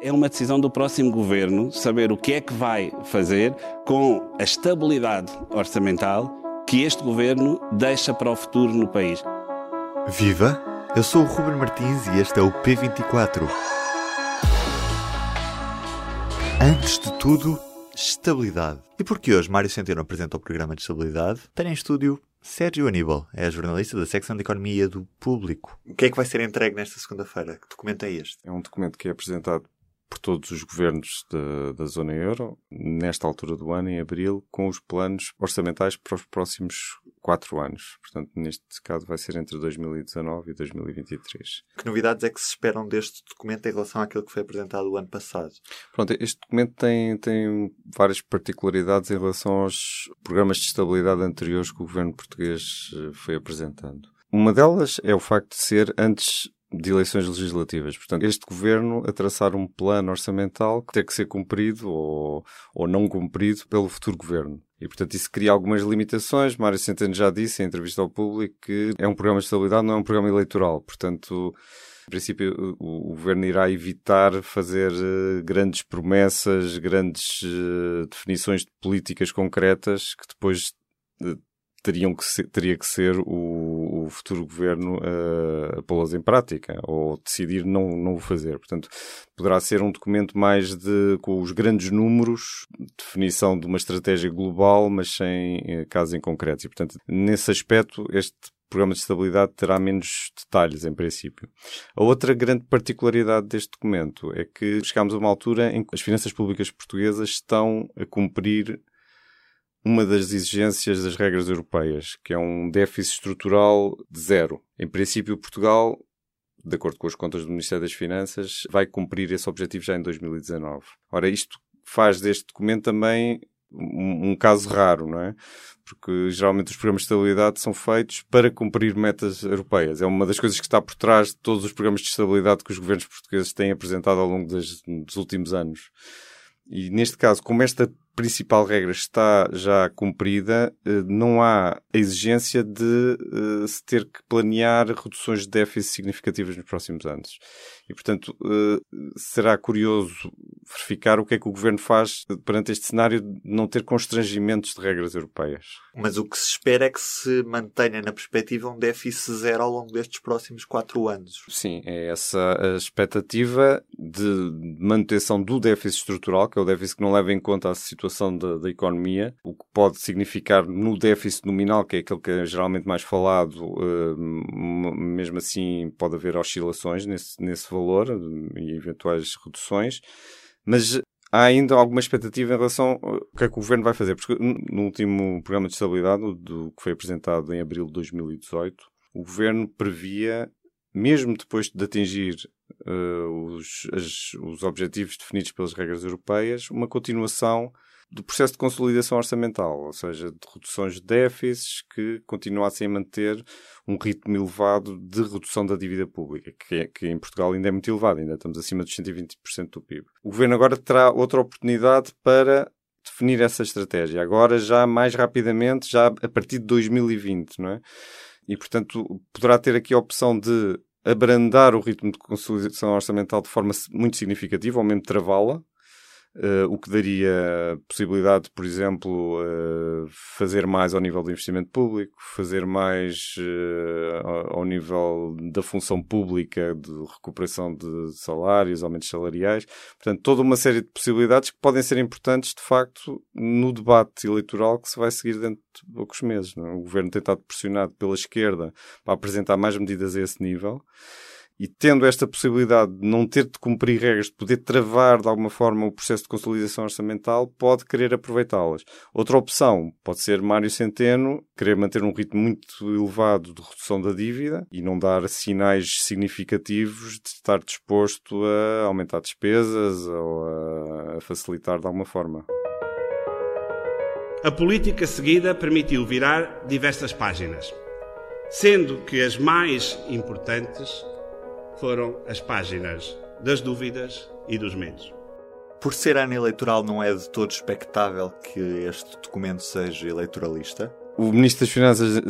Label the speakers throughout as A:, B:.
A: É uma decisão do próximo governo saber o que é que vai fazer com a estabilidade orçamental que este governo deixa para o futuro no país.
B: Viva! Eu sou o Ruben Martins e este é o P24. Antes de tudo, estabilidade. E porque hoje Mário Centeno apresenta o programa de estabilidade, tem em estúdio Sérgio Aníbal, é jornalista da secção de Economia do Público. O que é que vai ser entregue nesta segunda-feira? Que documento é este?
C: É um documento que é apresentado por todos os governos de, da zona euro, nesta altura do ano, em abril, com os planos orçamentais para os próximos quatro anos. Portanto, neste caso vai ser entre 2019 e 2023.
B: Que novidades é que se esperam deste documento em relação àquilo que foi apresentado o ano passado?
C: Pronto, este documento tem, tem várias particularidades em relação aos programas de estabilidade anteriores que o governo português eh, foi apresentando. Uma delas é o facto de ser antes de eleições legislativas. Portanto, este governo a traçar um plano orçamental que tem que ser cumprido ou, ou não cumprido pelo futuro governo. E, portanto, isso cria algumas limitações. Mário Centeno já disse em entrevista ao público que é um programa de estabilidade, não é um programa eleitoral. Portanto, em princípio, o, governo irá evitar fazer uh, grandes promessas, grandes uh, definições de políticas concretas que depois uh, teriam que ser, teria que ser o, o futuro governo a pô-las em prática ou decidir não, não o fazer. Portanto, poderá ser um documento mais de, com os grandes números, definição de uma estratégia global, mas sem eh, casos em concretos. E, portanto, nesse aspecto, este programa de estabilidade terá menos detalhes, em princípio. A outra grande particularidade deste documento é que chegámos a uma altura em que as finanças públicas portuguesas estão a cumprir uma das exigências das regras europeias, que é um déficit estrutural de zero. Em princípio, Portugal, de acordo com as contas do Ministério das Finanças, vai cumprir esse objetivo já em 2019. Ora, isto faz deste documento também um, um, caso raro, não é? Porque geralmente os programas de estabilidade são feitos para cumprir metas europeias. É uma das coisas que está por trás de todos os programas de estabilidade que os governos portugueses têm apresentado ao longo das, dos últimos anos. E neste caso, como esta principal regra está já cumprida, eh, não há a exigência de eh, se ter que planear reduções de déficit significativas nos próximos anos. E, portanto, eh, será curioso verificar o que é que o governo faz perante este cenário de não ter constrangimentos de regras europeias.
B: Mas o que se espera é que se mantenha na perspectiva um déficit zero ao longo destes próximos quatro anos.
C: Sim, é essa a expectativa de manutenção do déficit estrutural, que é o déficit que não leva em conta a situação da, da economia, o que pode significar no déficit nominal, que é aquele que é geralmente mais falado, uh, mesmo assim pode haver oscilações nesse, nesse valor e eventuais reduções, mas há ainda alguma expectativa em relação ao que é que o governo vai fazer, porque no último programa de estabilidade, do que foi apresentado em abril de 2018, o governo previa, mesmo depois de atingir uh, os, as, os objetivos definidos pelas regras europeias, uma continuação do processo de consolidação orçamental, ou seja, de reduções de déficits que continuassem a manter um ritmo elevado de redução da dívida pública, que, é, que em Portugal ainda é muito elevado, ainda estamos acima dos 120% do PIB. O governo agora terá outra oportunidade para definir essa estratégia, agora já mais rapidamente, já a partir de 2020, não é? E, portanto, poderá ter aqui a opção de abrandar o ritmo de consolidação orçamental de forma muito significativa, ou mesmo travá-la, Uh, o que daria possibilidade, por exemplo, uh, fazer mais ao nível do investimento público, fazer mais uh, ao nível da função pública de recuperação de salários, aumentos salariais. Portanto, toda uma série de possibilidades que podem ser importantes, de facto, no debate eleitoral que se vai seguir dentro de poucos meses. Não? É? O governo tem estado pressionado pela esquerda para apresentar mais medidas a esse nível e tendo esta possibilidade de não ter de cumprir regras, de poder travar de alguma forma o processo de consolidação orçamental, pode querer aproveitá-las. Outra opção pode ser Mário Centeno querer manter um ritmo muito elevado de redução da dívida e não dar sinais significativos de estar disposto a aumentar despesas ou a facilitar de alguma forma.
A: A política seguida permitiu virar diversas páginas, sendo que as mais importantes foram as páginas das dúvidas e dos medos.
B: Por ser ano eleitoral, não é de todo expectável que este documento seja eleitoralista?
C: O Ministro das Finanças eh,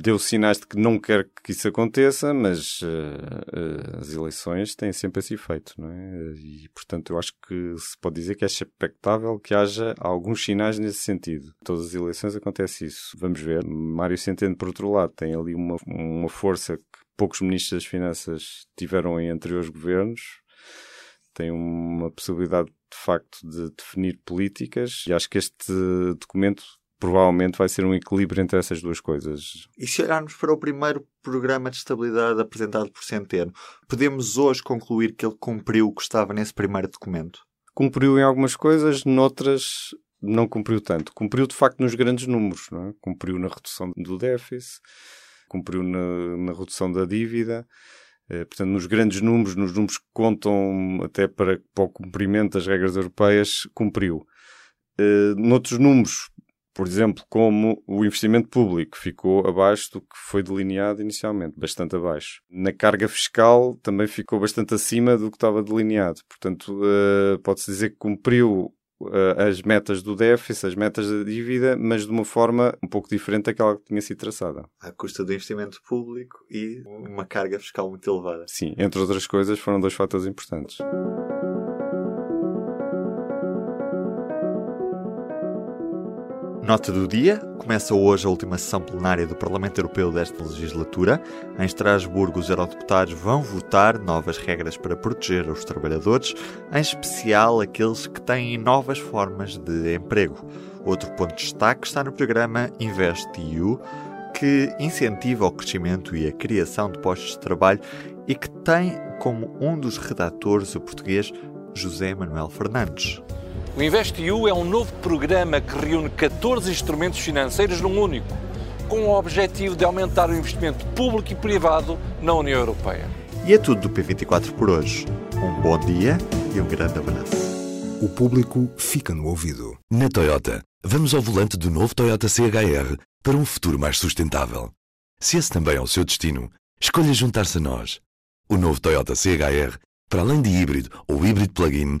C: deu sinais de que não quer que isso aconteça, mas uh, uh, as eleições têm sempre esse efeito, não é? E, portanto, eu acho que se pode dizer que é expectável que haja alguns sinais nesse sentido. Todas as eleições acontece isso. Vamos ver. Mário Centeno, por outro lado, tem ali uma, uma força que poucos Ministros das Finanças tiveram em anteriores governos. Tem uma possibilidade, de facto, de definir políticas e acho que este documento provavelmente vai ser um equilíbrio entre essas duas coisas.
B: E se olharmos para o primeiro programa de estabilidade apresentado por Centeno, podemos hoje concluir que ele cumpriu o que estava nesse primeiro documento?
C: Cumpriu em algumas coisas, noutras não cumpriu tanto. Cumpriu de facto nos grandes números, não é? cumpriu na redução do déficit, cumpriu na, na redução da dívida. Eh, portanto, nos grandes números, nos números que contam até para, para o cumprimento das regras europeias, cumpriu. Uh, noutros números, por exemplo, como o investimento público ficou abaixo do que foi delineado inicialmente, bastante abaixo. Na carga fiscal também ficou bastante acima do que estava delineado. Portanto, uh, pode-se dizer que cumpriu as metas do déficit, as metas da dívida, mas de uma forma um pouco diferente daquela que tinha sido traçada.
B: À custa do investimento público e uma carga fiscal muito elevada.
C: Sim, entre outras coisas, foram dois fatores importantes.
B: Nota do dia: começa hoje a última sessão plenária do Parlamento Europeu desta legislatura. Em Estrasburgo, os eurodeputados vão votar novas regras para proteger os trabalhadores, em especial aqueles que têm novas formas de emprego. Outro ponto de destaque está no programa InvestEU, que incentiva o crescimento e a criação de postos de trabalho e que tem como um dos redatores o português José Manuel Fernandes.
D: O InvestEU é um novo programa que reúne 14 instrumentos financeiros num único, com o objetivo de aumentar o investimento público e privado na União Europeia.
B: E é tudo do P24 por hoje. Um bom dia e um grande abraço.
E: O público fica no ouvido. Na Toyota, vamos ao volante do novo Toyota CHR para um futuro mais sustentável. Se esse também é o seu destino, escolha juntar-se a nós. O novo Toyota CHR, para além de híbrido ou híbrido plug-in,